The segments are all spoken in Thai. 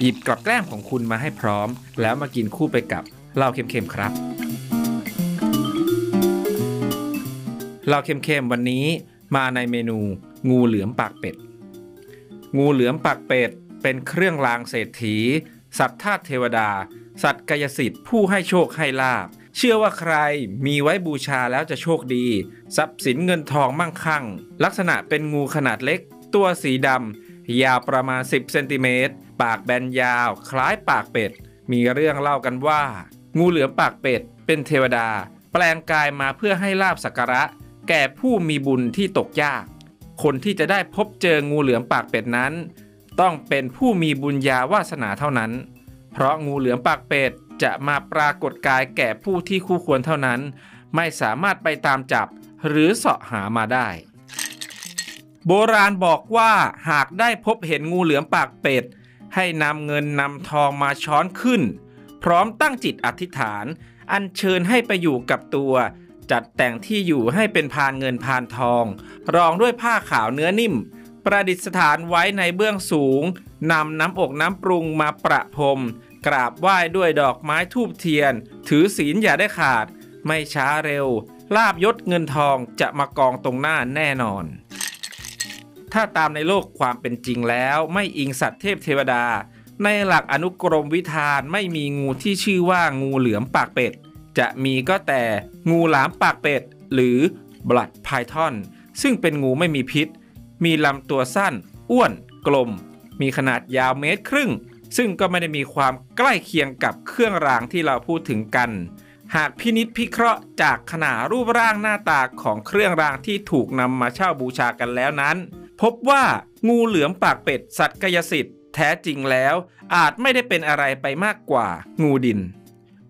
หยิบกับแกล้มของคุณมาให้พร้อม แล้วมากินคู่ไปกับเหล้าเค็มๆครับเหล้าเค็มๆวันนี้มาในเมนู งูเหลือมปากเป็ด งูเหลือมปากเป็ด เป็นเครื่องรางเศรษฐี สัตว์ธาตุเทวดา สัตว์กายสิทธิ์ผู้ให้โชคให้ลาบ เชื่อว่าใครมีไว้บูชาแล้วจะโชคดี ทรัพย์สินเงินทองมั่งคั่ง ลักษณะเป็นงูขนาดเล็ก ตัวสีดำ ยาวประมาณ 10 เซนติเมตร ปากแบนยาว คล้ายปากเป็ด มีเรื่องเล่ากันว่า งูเหลือมปากเป็ด เป็นเทวดา แปลงกายมาเพื่อให้ลาบสักการะ แก่ผู้มีบุญที่ตกยาก คนที่จะได้พบเจองูเหลือมปากเป็ดนั้น ต้องเป็นผู้มีบุญญาวาสนาเท่านั้น เพราะงูเหลือมปากเป็ดจะมาปรากฏกายแก่ผู้ที่คู่ควรเท่านั้น ไม่สามารถไปตามจับหรือเสาะหามาได้ โบราณบอกว่าหากได้พบเห็นงูเหลือมปากเป็ด ให้นำเงินนำทองมาช้อนขึ้น พร้อมตั้งจิตอธิษฐาน อัญเชิญให้ไปอยู่กับตัว จัดแต่งที่อยู่ให้เป็นพานเงินพานทอง รองด้วยผ้าขาวเนื้อนิ่ม ประดิษฐานไว้ในเบื้องสูงนำน้ำอกน้ำปรุงมาประพรมกราบไหว้ด้วยดอกไม้ทูบเทียน ถือศีลอย่าได้ขาด ไม่ช้าเร็ว ลาบยศเงินทองจะมากองตรงหน้าแน่นอน ถ้าตามในโลกความเป็นจริงแล้วไม่อิงสัตว์เทพเทวดา ในหลักอนุกรมวิธานไม่มีงูที่ชื่อว่างูเหลือมปากเป็ด จะมีก็แต่งูหลามปากเป็ด หรือบลัดไพทอน ซึ่งเป็นงูไม่มีพิษ มีลำตัวสั้น อ้วน กลม มีขนาดยาวเมตรครึ่ง ซึ่งก็ไม่ได้มีความใกล้เคียงกับเครื่องรางที่เราพูดถึงกัน หากพินิษพิเคราะห์จากขนาดรูปร่างหน้าตาของเครื่องรางที่ถูกนำมาเช่าบูชากันแล้วนั้น พบว่างูเหลือมปากเป็ดสัตว์กายสิทธิ์แท้จริงแล้ว อาจไม่ได้เป็นอะไรไปมากกว่า งูดิน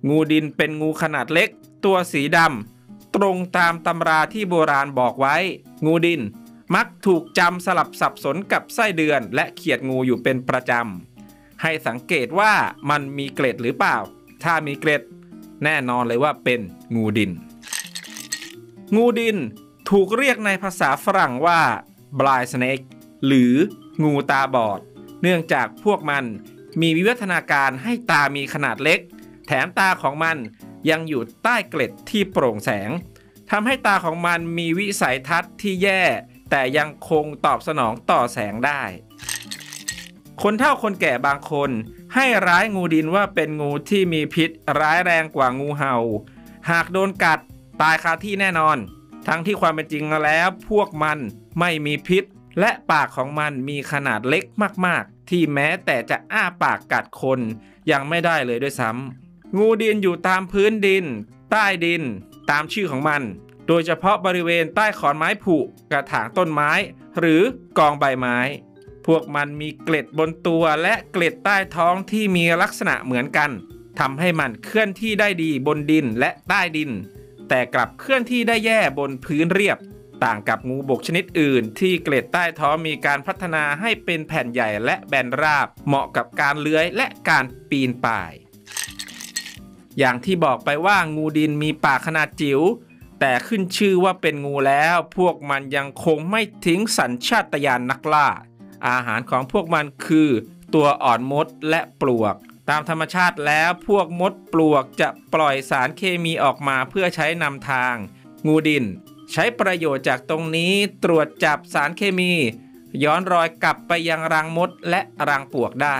งูดินเป็นงูขนาดเล็ก ตัวสีดำตรงตามตำราที่โบราณบอกไว้ งูดิน มักถูกจำสลับสับสนกับไส้เดือน และเขียดงูอยู่เป็นประจำ ให้สังเกตว่ามันมีเกล็ดหรือเปล่า ถ้ามีเกล็ด แน่นอนเลยว่าเป็นงูดิน งูดินถูกเรียกในภาษาฝรั่งว่า blind snake หรืองูตาบอด เนื่องจากพวกมันมีวิวัฒนาการให้ตามีขนาดเล็ก แถมตาของมันยังอยู่ใต้เกล็ดที่โปร่งแสงทำให้ตาของมันมีวิสัยทัศน์ที่แย่ แต่ยังคงตอบสนองต่อแสงได้ คนเฒ่าคนแก่บางคน ให้ร้ายงูดินว่าเป็นงูที่มีพิษร้ายแรงกว่างูเห่า หากโดนกัดตายคาที่แน่นอน ทั้งที่ความเป็นจริงแล้วพวกมัน ไม่มีพิษ และปากของมันมีขนาดเล็กมากๆ ที่แม้แต่จะอ้าปากกัดคนยังไม่ได้เลยด้วยซ้ำงูดินอยู่ตามพื้นดิน ใต้ดิน ตามชื่อของมัน โดยเฉพาะบริเวณใต้ขอนไม้ผุกระถางต้นไม้ หรือกองใบไม้ พวกมันมีเกล็ดบนตัวและเกล็ดใต้ท้องที่มีลักษณะเหมือนกันทำให้มันเคลื่อนที่ได้ดีบนดินและใต้ดิน แต่กลับเคลื่อนที่ได้แย่บนพื้นเรียบ ต่างกับงูบกชนิดอื่น ที่เกล็ดใต้ท้องมีการพัฒนาให้เป็นแผ่นใหญ่และแบนราบ เหมาะกับการเลื้อยและการปีนป่าย อย่างที่บอกไปว่างูดินมีปากขนาดจิ๋วแต่ขึ้นชื่อว่าเป็นงูแล้ว พวกมันยังคงไม่ทิ้งสัญชาตญาณนักล่า อาหารของพวกมันคือ ตัวอ่อนมดและปลวก ตามธรรมชาติแล้วพวกมดปลวกจะปล่อยสารเคมีออกมาเพื่อใช้นำทาง งูดิน ใช้ประโยชน์จากตรงนี้ตรวจจับสารเคมี ย้อนรอยกลับไปยังรังมดและรังปลวกได้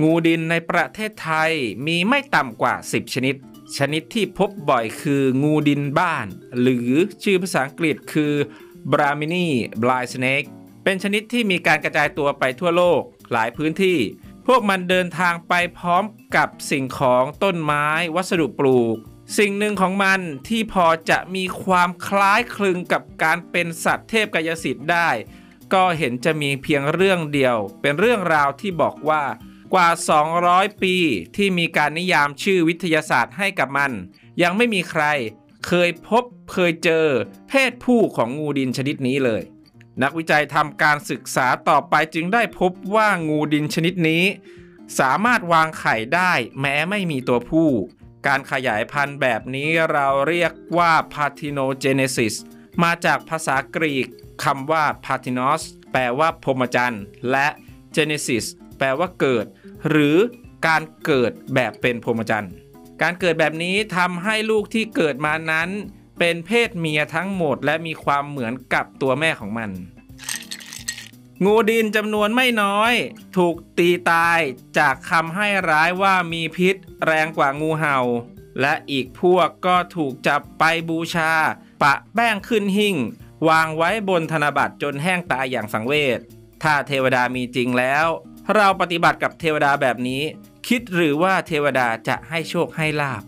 งูดินในประเทศไทยมีไม่ต่ำกว่า 10 ชนิด ชนิดที่พบบ่อยคืองูดินบ้าน หรือชื่อภาษาอังกฤษคือ Brahmini blind snake เป็นชนิดที่มีการกระจายตัวไปทั่วโลกหลายพื้นที่ พวกมันเดินทางไปพร้อมกับสิ่งของต้นไม้ วัสดุปลูก สิ่งหนึ่งของมันที่พอจะมีความคล้ายคลึงกับการเป็นสัตว์เทพกายสิทธิ์ได้ ก็เห็นจะมีเพียงเรื่องเดียว เป็นเรื่องราวที่บอกว่ากว่า 200 ปีที่มีการนิยามชื่อวิทยาศาสตร์ให้กับมัน ยังไม่มีใครเคยพบเคยเจอเพศผู้ของงูดินชนิดนี้เลย นักวิจัยทำการศึกษาต่อไปจึงได้พบว่างูดินชนิดนี้ สามารถวางไข่ได้แม้ไม่มีตัวผู้ การขยายพันธุ์แบบนี้เราเรียกว่า parthenogenesis มาจากภาษากรีกคำว่า parthenos แปลว่าพรหมจรรย์ และ genesis แปลว่าเกิด หรือการเกิดแบบเป็นพรหมจรรย์ การเกิดแบบนี้ทำให้ลูกที่เกิดมานั้น เป็นเพศเมียทั้งหมดและมีความเหมือนกับตัวแม่ของมัน งูดินจำนวนไม่น้อย ถูกตีตายจากคำให้ร้ายว่ามีพิษแรงกว่างูเห่า และอีกพวกก็ถูกจับไปบูชา ปะแป้งขึ้นหิ่ง วางไว้บนธนบัตรจนแห้งตายอย่างสังเวชถ้าเทวดามีจริงแล้ว เราปฏิบัติกับเทวดาแบบนี้ คิดหรือว่าเทวดาจะให้โชคให้ลาบ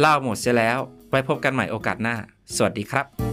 เล่าหมดเสียแล้ว ไว้พบกันใหม่โอกาสหน้า สวัสดีครับ